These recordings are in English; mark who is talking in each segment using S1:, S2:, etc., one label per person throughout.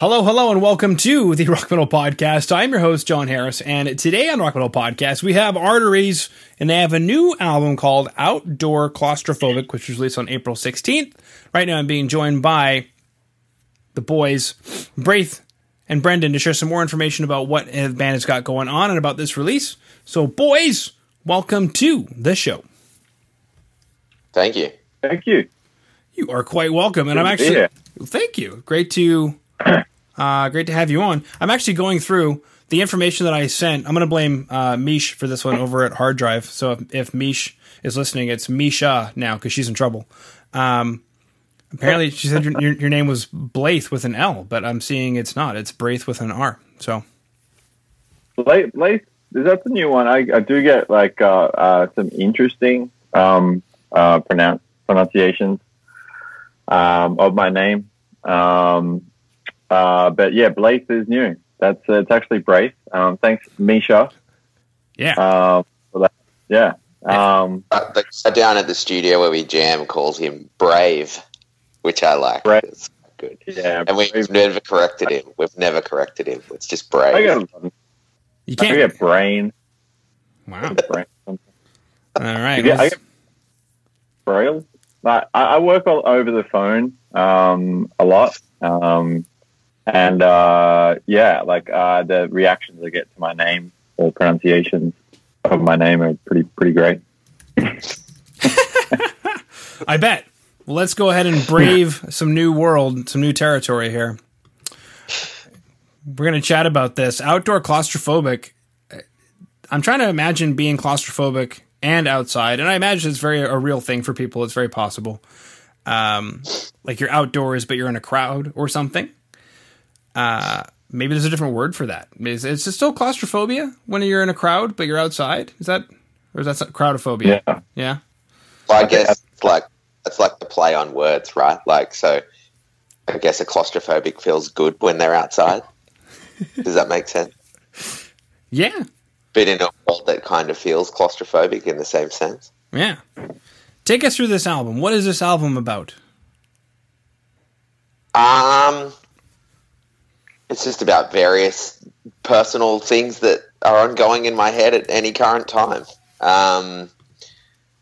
S1: Hello, hello, and welcome to the Rock Metal Podcast. I'm your host, Jon Harris, and today on Rock Metal Podcast, we have Arteries, and they have a new album called Outdoor Claustrophobic, which was released on April 16th. Right now, I'm being joined by the boys, Braithe and Brendan, to share some more information about what the band has got going on and about this release. So, boys, welcome to the show.
S2: Thank you.
S3: Thank you.
S1: You are quite welcome, and
S3: Good
S1: I'm actually thank you. Great to uh, great to have you on. I'm actually going through the information that I sent. I'm going to blame uh, Mish for this one over at Hard Drive. So if, if Mish is listening, it's Misha now because she's in trouble. Um, apparently, she said your, your, your name was Blaith with an L, but I'm seeing it's not. It's Braithe with an R. So
S3: Blake, is that the new one. I, I do get like uh, uh, some interesting um, uh, pronounce, pronunciations um, of my name. Um, uh, but yeah, Blaze is new. That's uh, it's actually Braithe. Um, thanks, Misha.
S1: yeah,
S3: Um, for that. Yeah. Um,
S2: Uh, the guy down at the studio where we jam calls him Brave, which I like.
S3: Brave.
S2: It's good.
S3: yeah.
S2: And we've never corrected him. We've never corrected him. It's just Brave.
S3: I get,
S1: you can't.
S3: get brain.
S1: Wow.
S3: brain.
S1: All right.
S3: I I get braille. Like, I, I work all over the phone um, a lot, um, and uh, yeah, like uh, the reactions I get to my name or pronunciations of my name are pretty pretty great.
S1: I bet. Let's go ahead and brave some new world, some new territory here. We're going to chat about this. Outdoor claustrophobic. I'm trying to imagine being claustrophobic and outside, and I imagine it's very a real thing for people. It's very possible. Um, like you're outdoors, but you're in a crowd or something. Uh, maybe there's a different word for that. Is it still claustrophobia when you're in a crowd, but you're outside? Is that or is that crowdophobia?
S3: Yeah,
S1: yeah.
S2: Well, I guess it's like it's like the play on words, right? Like so. I guess a claustrophobic feels good when they're outside. Does that make sense?
S1: Yeah.
S2: But in a world that kind of feels claustrophobic in the same sense.
S1: Yeah. Take us through this album. What is this album about?
S2: Um, it's just about various personal things that are ongoing in my head at any current time. Um,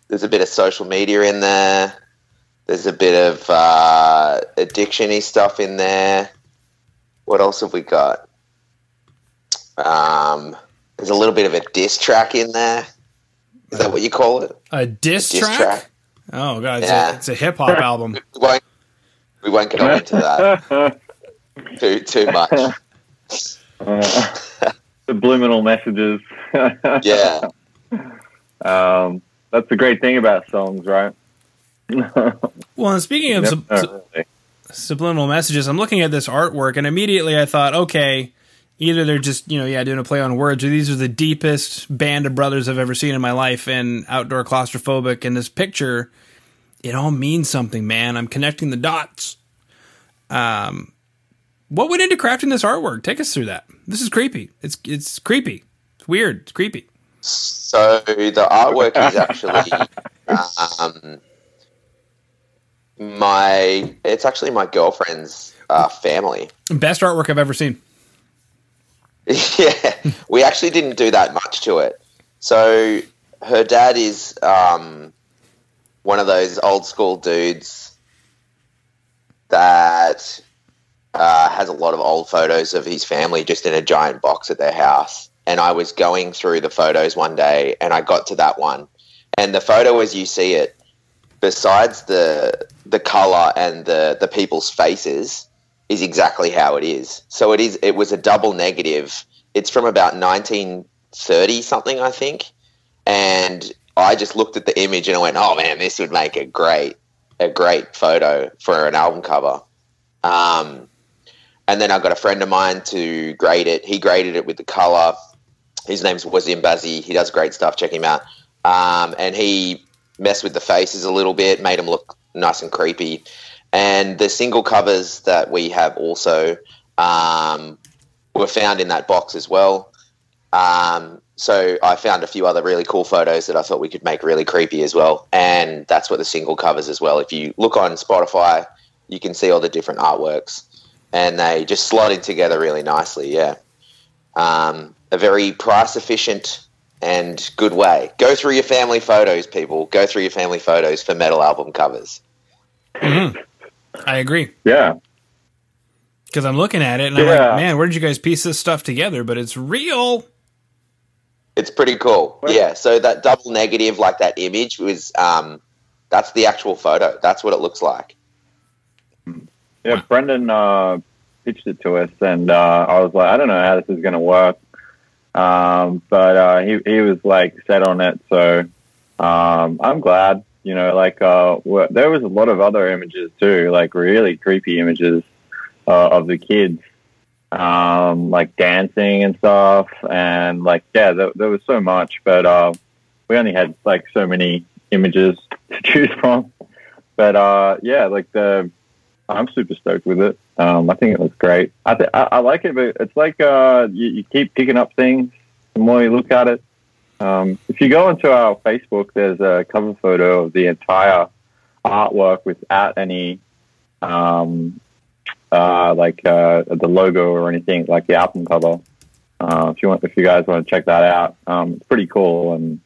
S2: there's a bit of social media in there. There's a bit of uh, addiction-y stuff in there. What else have we got? Um, there's a little bit of a diss track in there. Is that what you call it?
S1: A diss,
S2: Diss
S1: track?
S2: track.
S1: Oh god, it's
S2: Yeah.
S1: a, a hip hop album.
S2: We won't, we won't get on into that too too much.
S3: Uh, subliminal messages.
S2: Yeah.
S3: um, that's the great thing about songs, right?
S1: Well, and speaking of sub-
S3: Never really.
S1: subliminal messages, I'm looking at this artwork, and immediately I thought, okay, either they're just you know yeah doing a play on words, or these are the deepest band of brothers I've ever seen in my life, and outdoor claustrophobic. And this picture, it all means something, man. I'm connecting the dots. Um, what went into crafting this artwork? Take us through that. This is creepy. It's it's creepy. It's weird. It's creepy.
S2: So the artwork is actually um, my. It's actually my girlfriend's uh, family.
S1: Best artwork I've ever seen.
S2: yeah, we actually didn't do that much to it. So her dad is um, one of those old school dudes that uh, has a lot of old photos of his family just in a giant box at their house. And I was going through the photos one day, and I got to that one, and the photo as you see it, besides the the color and the the people's faces, is exactly how it is. So it is. It was a double negative. It's from about 1930 something, I think. And I just looked at the image and I went, "Oh man, this would make a great a great photo for an album cover." Um, and then I got a friend of mine to grade it. He graded it with the color. His name's Wazim Bazzi. He does great stuff. Check him out. Um, and he messed with the faces a little bit, made them look nice and creepy. And the single covers that we have also um, were found in that box as well. Um, so I found a few other really cool photos that I thought we could make really creepy as well. And that's what the single covers as well. If you look on Spotify, you can see all the different artworks. And they just slotted together really nicely. Yeah, um, a very price efficient and good way. Go through your family photos, people. Go through your family photos for metal album covers.
S1: I agree
S3: Yeah.
S1: because I'm looking at it and I'm like, man, where did you guys piece this stuff together? But it's real.
S2: It's pretty cool. Yeah. So that double negative, like that image, was um, that's the actual photo. That's what it looks like.
S3: Yeah, Brendan uh, pitched it to us, and uh, I was like, I don't know how this is going to work. Um, but uh, he he was like set on it, so um, I'm glad. You know, like uh, there was a lot of other images too, like really creepy images uh, of the kids, um, like dancing and stuff, and like yeah, there, there was so much, but uh, we only had like so many images to choose from. But uh, yeah, like the I'm super stoked with it. Um, I think it looks great. I, th- I, I like it, but it's like uh, you, you keep picking up things the more you look at it. Um, if you go onto our Facebook, there's a cover photo of the entire artwork without any um, uh, like uh, the logo or anything like the album cover. Uh, if you want, if you guys want to check that out, um, it's pretty cool and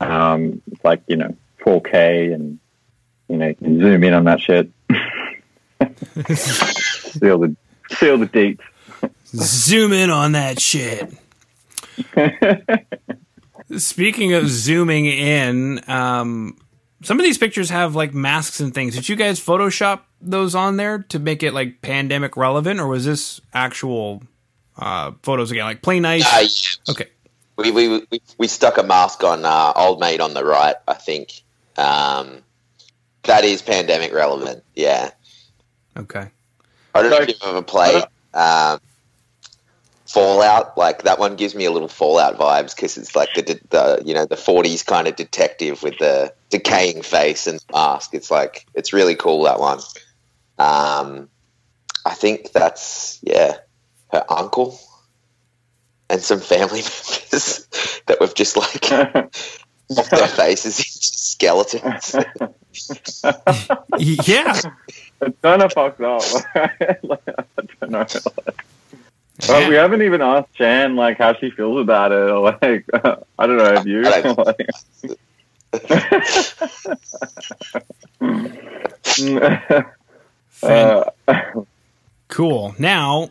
S3: um, it's like you know 4K and you know you can zoom in on that shit. see all the see all the deets.
S1: Zoom in on that shit. Speaking of zooming in, um, some of these pictures have like masks and things. Did you guys Photoshop those on there to make it like pandemic relevant, or was this actual uh, photos again, like plain nice?
S2: Uh, yeah.
S1: Okay,
S2: We, we, we, we stuck a mask on uh, Old Mate on the right, I think. Um, that is pandemic relevant, yeah.
S1: Okay.
S2: I don't know if you've ever played um, Fallout. Like that one gives me a little Fallout vibes because it's like the, de- the you know the '40s kind of detective with the decaying face and mask. It's like it's really cool that one. Um, I think that's yeah, her uncle and some family members that we've just like mocked their faces into skeletons.
S1: Yeah,
S3: It's kind of fucked up. Like, I don't know. Well, we haven't even asked Chan like how she feels about it, or like I don't know if you.
S2: Don't-
S3: uh,
S1: cool. Now,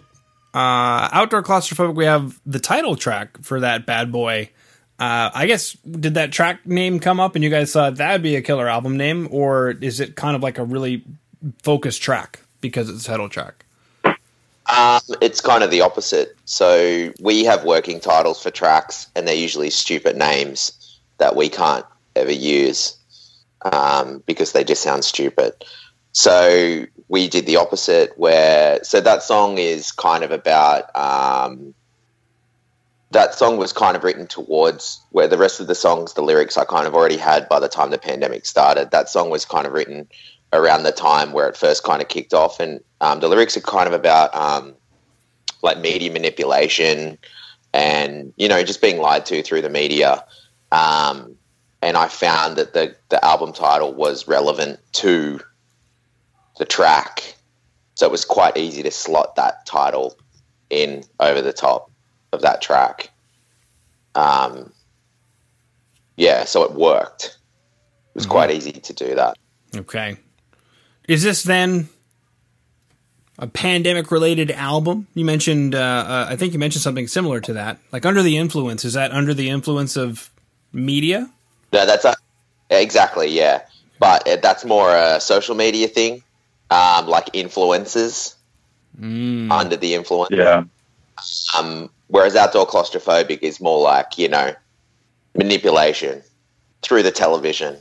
S1: uh, outdoor claustrophobic. We have the title track for that bad boy. Uh, I guess did that track name come up and you guys thought that'd be a killer album name, or is it kind of like a really focused track because it's a title track?
S2: Um, it's kind of the opposite. So we have working titles for tracks, and they're usually stupid names that we can't ever use um, because they just sound stupid. So we did the opposite, where so that song is kind of about. Um, that song was kind of written towards where the rest of the songs, the lyrics I kind of already had by the time the pandemic started. That song was kind of written around the time where it first kind of kicked off, and um, the lyrics are kind of about um, like media manipulation and you know just being lied to through the media. Um, and I found that the the album title was relevant to the track, so it was quite easy to slot that title in over the top of that track. Um, yeah, so it worked. It was quite easy to do that.
S1: Okay. Is this then a pandemic related album? You mentioned, uh, uh, I think you mentioned something similar to that. Like Under the Influence. Is that under the influence of media?
S2: No, that's a, exactly yeah, but uh, that's more a social media thing, um, like influences
S1: Mm.
S2: under the influence.
S3: yeah,
S2: Um, whereas outdoor claustrophobic is more like you know manipulation through the television,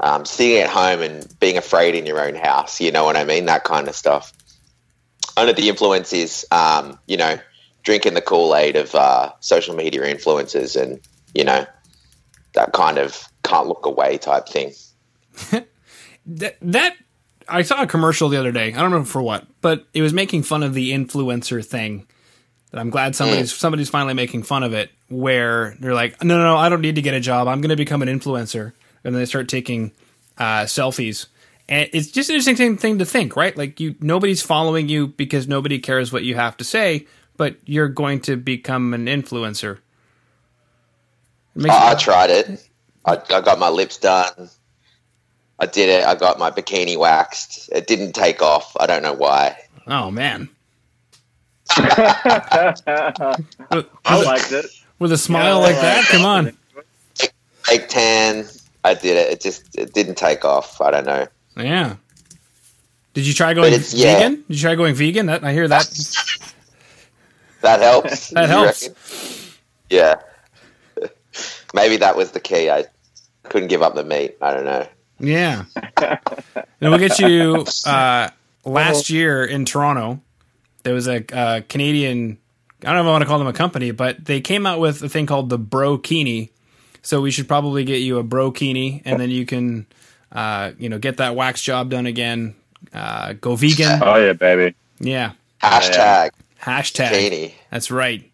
S2: um, sitting at home and being afraid in your own house. You know what I mean? That kind of stuff. Under the influence is um, you know drinking the Kool Aid of uh, social media influences and you know that kind of can't look away type thing.
S1: That, that I saw a commercial the other day. I don't know for what, but it was making fun of the influencer thing. That I'm glad somebody's somebody's finally making fun of it. Where they're like, no, no, no, I don't need to get a job. I'm going to become an influencer, and then they start taking uh, selfies. And it's just an interesting thing to think, right? Like you, nobody's following you because nobody cares what you have to say, but you're going to become an influencer. It
S2: I, I tried it. I, I got my lips done. I did it. I got my bikini waxed. It didn't take off. I don't know why.
S1: oh man,
S3: I
S1: with,
S3: liked it.
S1: with a smile
S3: Yeah,
S1: like that, come on.
S2: Fake tan. I did it. It just it didn't take off. I don't know.
S1: Yeah. Did you try going
S2: it's- yeah.
S1: vegan? Did you try going vegan? That I hear that.
S2: That helps.
S1: That helps.
S2: reckon? Yeah. Maybe that was the key. I couldn't give up the meat. I don't know.
S1: Yeah. and we'll get you uh, last year in Toronto. There was a uh, Canadian. I don't know if I want to call them a company, but they came out with a thing called the Brokini. So we should probably get you a Brokini, and then you can, uh, you know, get that wax job done again. Uh, go vegan.
S3: Oh yeah, baby.
S1: Yeah.
S2: Hashtag
S1: Hashtag.
S2: bikini.
S1: That's right.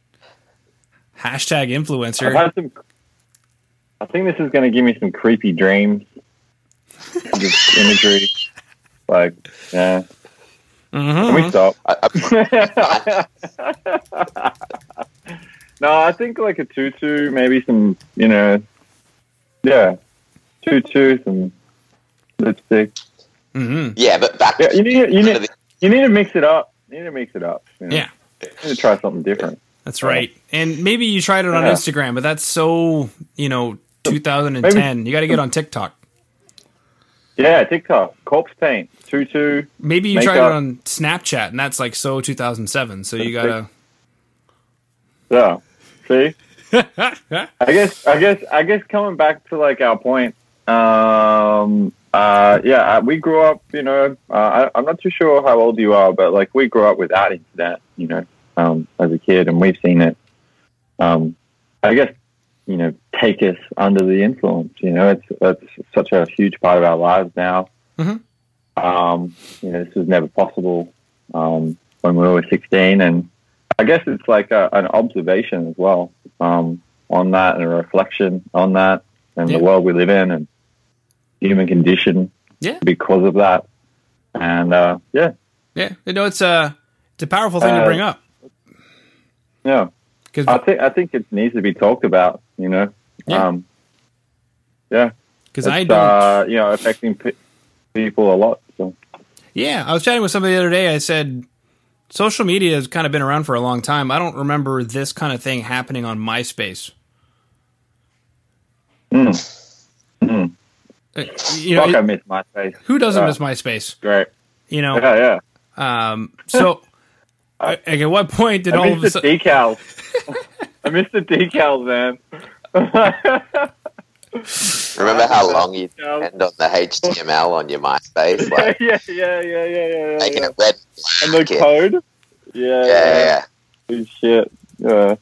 S1: Hashtag
S3: I've
S1: influencer.
S3: had some. I think this is going to give me some creepy dreams. Just imagery, like yeah. Can we stop?
S2: I, I,
S3: no, I think like a tutu, maybe some, you know, yeah, tutu, some lipstick.
S1: Mhm.
S2: yeah, but back.
S3: Yeah, you need you need you need to mix it up. You need to mix it up. You know?
S1: Yeah.
S3: you need to try something different.
S1: That's right. And maybe you tried it on
S3: Yeah.
S1: Instagram, but that's so, you know, 2010. You got to get on TikTok.
S3: Yeah, TikTok, corpse paint, tutu.
S1: Maybe you
S3: Makeup.
S1: tried it on Snapchat, and that's like so 2007. So you got to
S3: Yeah, see. I guess, I guess, I guess coming back to like our point, um, uh, yeah, uh, we grew up, you know, uh, I, I'm not too sure how old you are, but like we grew up without internet, you know, um, as a kid, and we've seen it. Um, I guess, you know, take us under the influence. You know, it's it's such a huge part of our lives now.
S1: Mhm.
S3: Um, you know, this was never possible um, when we were 16, and I guess it's like a, an observation as well um, on that and a reflection on that and
S1: Yeah.
S3: the world we live in and human condition
S1: Yeah.
S3: because of that. And uh, yeah,
S1: yeah, you know, it's a it's a powerful thing to
S3: Uh,
S1: bring up
S3: yeah,
S1: because
S3: I think I think it needs to be talked about. You know,
S1: Yeah.
S3: um, yeah,
S1: because I don't.
S3: uh, you know affecting pe- people a lot. So
S1: Yeah, I was chatting with somebody the other day. I said social media has kind of been around for a long time. I don't remember this kind of thing happening on MySpace.
S3: mm. Mm.
S1: Uh, You know,
S3: fuck, I miss MySpace.
S1: who doesn't
S3: uh,
S1: miss MySpace?
S3: Great.
S1: You know,
S3: Yeah, yeah.
S1: um, so. like at what point did all
S3: I
S1: of a
S3: miss the
S1: sudden?
S3: decals. I miss the decals, man.
S2: Remember how long you
S3: Yeah.
S2: spend on the HTML on your MySpace, like
S3: yeah, yeah, yeah, yeah, yeah, yeah.
S2: making
S3: yeah.
S2: it red.
S3: And the code. Yeah,
S2: Yeah, yeah, yeah.
S3: Holy shit. Yeah.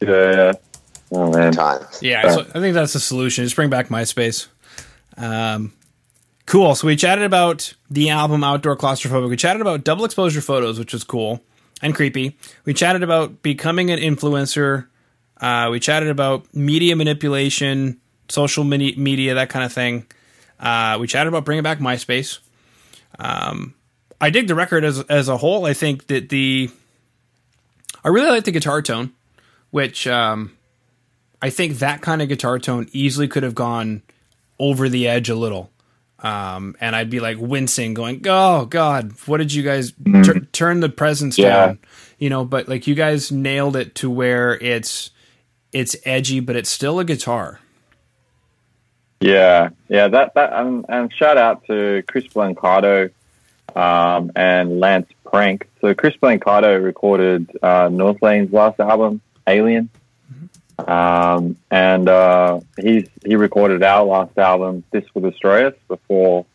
S3: Yeah, yeah. Oh man.
S2: Times.
S1: Yeah, so I think that's the solution. Just bring back MySpace. Um, cool. So we chatted about the album Outdoor Claustrophobic. We chatted about double exposure photos, which was cool and creepy. We chatted about becoming an influencer. Uh, we chatted about media manipulation, social medi- media, that kind of thing. Uh, we chatted about bringing back MySpace. Um, I dig the record as as a whole. I think that the I really like the guitar tone, which um, I think that kind of guitar tone easily could have gone over the edge a little. Um, and I'd be like wincing, going, "Oh God, what did you guys tur- turn the presence
S3: Yeah.
S1: down?" You know, but like you guys nailed it to where it's it's edgy, but it's still a guitar.
S3: Yeah, yeah. That that and, and shout out to Chris Blancato um, and Lance Prenc. So Chris Blancato recorded uh, North Lane's last album, Alien, um, and uh, he's he recorded our last album, This Will Destroy Us, before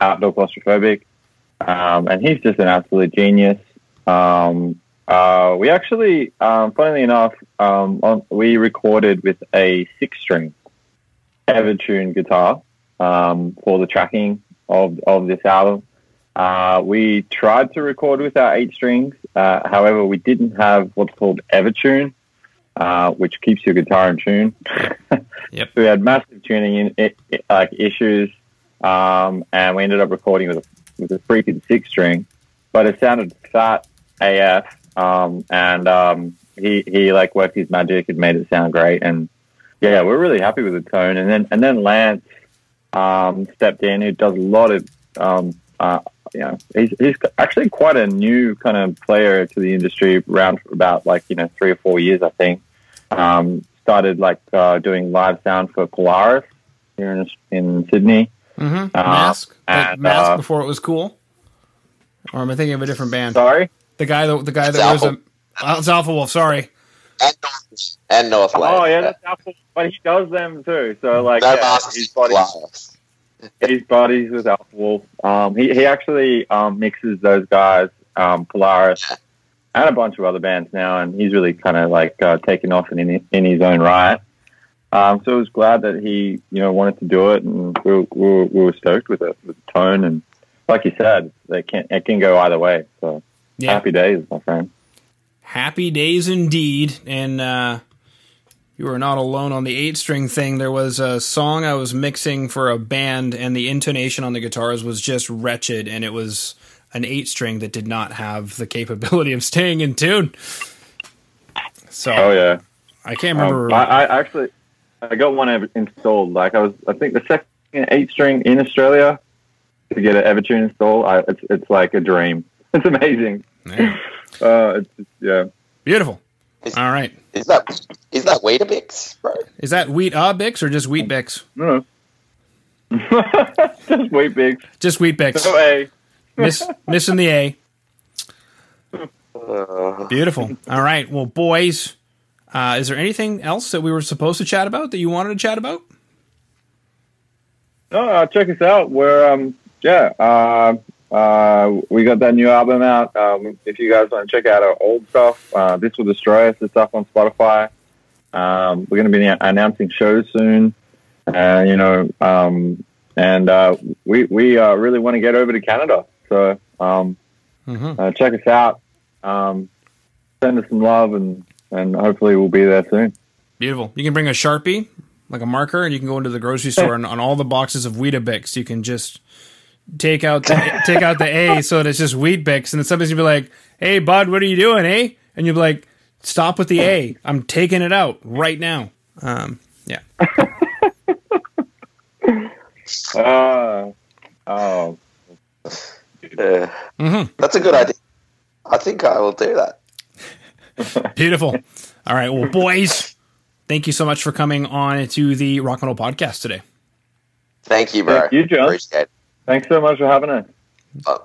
S3: Outdoor Claustrophobic, um, and he's just an absolute genius. Um, uh, we actually, um, funnily enough, um, on, we recorded with a six-string Evertune guitar um, for the tracking of, of this album. Uh, we tried to record with our eight strings. Uh, however, we didn't have what's called Evertune, uh, which keeps your guitar in tune.
S1: Yep.
S3: We had massive tuning in i i like issues. um, and we ended up recording with a with a freaking six string, but it sounded fat AF. Um, and um, he he like worked his magic and made it sound great. And yeah, we're really happy with the tone. And then and then Lance um, stepped in, who does a lot of um, uh, you know, he's, he's actually quite a new kind of player to the industry around about like, you know, three or four years, I think. Um, started like uh, doing live sound for Polaris here in, in Sydney.
S1: Mm-hmm. Uh, mask, and, mask uh, before it was cool. Or am I thinking of a different band?
S3: Sorry,
S1: the guy that the guy
S2: it's
S1: that
S2: Alpha.
S1: was a oh, it's Alpha Wolf. Sorry,
S2: and North and North Lane.
S3: Oh yeah, that's Alpha, but he does them too. So like, yeah, his buddies, his buddies with Alpha Wolf. Um, he he actually um, mixes those guys, um, Polaris, and a bunch of other bands now, and he's really kind of like uh, taken off in in his own right. Um, so I was glad that he, you know, wanted to do it, and we were, we were, we were stoked with it, with the tone, and like you said, they can it can go either way. So yeah. happy days, my friend.
S1: Happy days indeed, and uh, you were not alone on the eight string thing. There was a song I was mixing for a band, and the intonation on the guitars was just wretched, and it was an eight string that did not have the capability of staying in tune. So,
S3: oh yeah,
S1: I can't remember.
S3: Um, I, I actually I got one installed. Like I was, I think the second eight string in Australia to get an Evertune installed. I, it's it's like a dream. It's amazing. Yeah. Uh, it's yeah.
S1: Beautiful. Is, All right.
S2: Is that is that Weetabix, bro?
S1: Is that Wheat a Bix or just Weet-Bix?
S3: No. just Weet-Bix.
S1: Just Weet-Bix.
S3: No A.
S1: Miss, missing the A. Uh. Beautiful. All right. Well, boys, uh, is there anything else that we were supposed to chat about that you wanted to chat about?
S3: No, uh, check us out. We're um, yeah, uh, uh, we got that new album out. Um, if you guys want to check out our old stuff, uh, this will destroy us. The stuff on Spotify. Um, we're going to be announcing shows soon, and you know, um, and uh, we we uh, really want to get over to Canada. So um, mm-hmm. uh, check us out. Um, send us some love and and hopefully we'll be there soon.
S1: Beautiful. You can bring a sharpie, like a marker, and you can go into the grocery store and on all the boxes of Weetabix, you can just take out the take out the A so that it's just Weet-Bix, and then somebody's gonna be like, "Hey, bud, what are you doing, eh?" And you'll be like, "Stop with the A. I'm taking it out right now." Um, yeah.
S3: uh, oh.
S2: Yeah. Mm-hmm. That's a good idea. I think I will do that.
S1: Beautiful. All right. Well, boys, thank you so much for coming on to the Rock Metal Podcast today.
S2: Thank you, bro.
S3: Thank you, Jon. Appreciate it. Thanks so much for having us.
S2: Uh,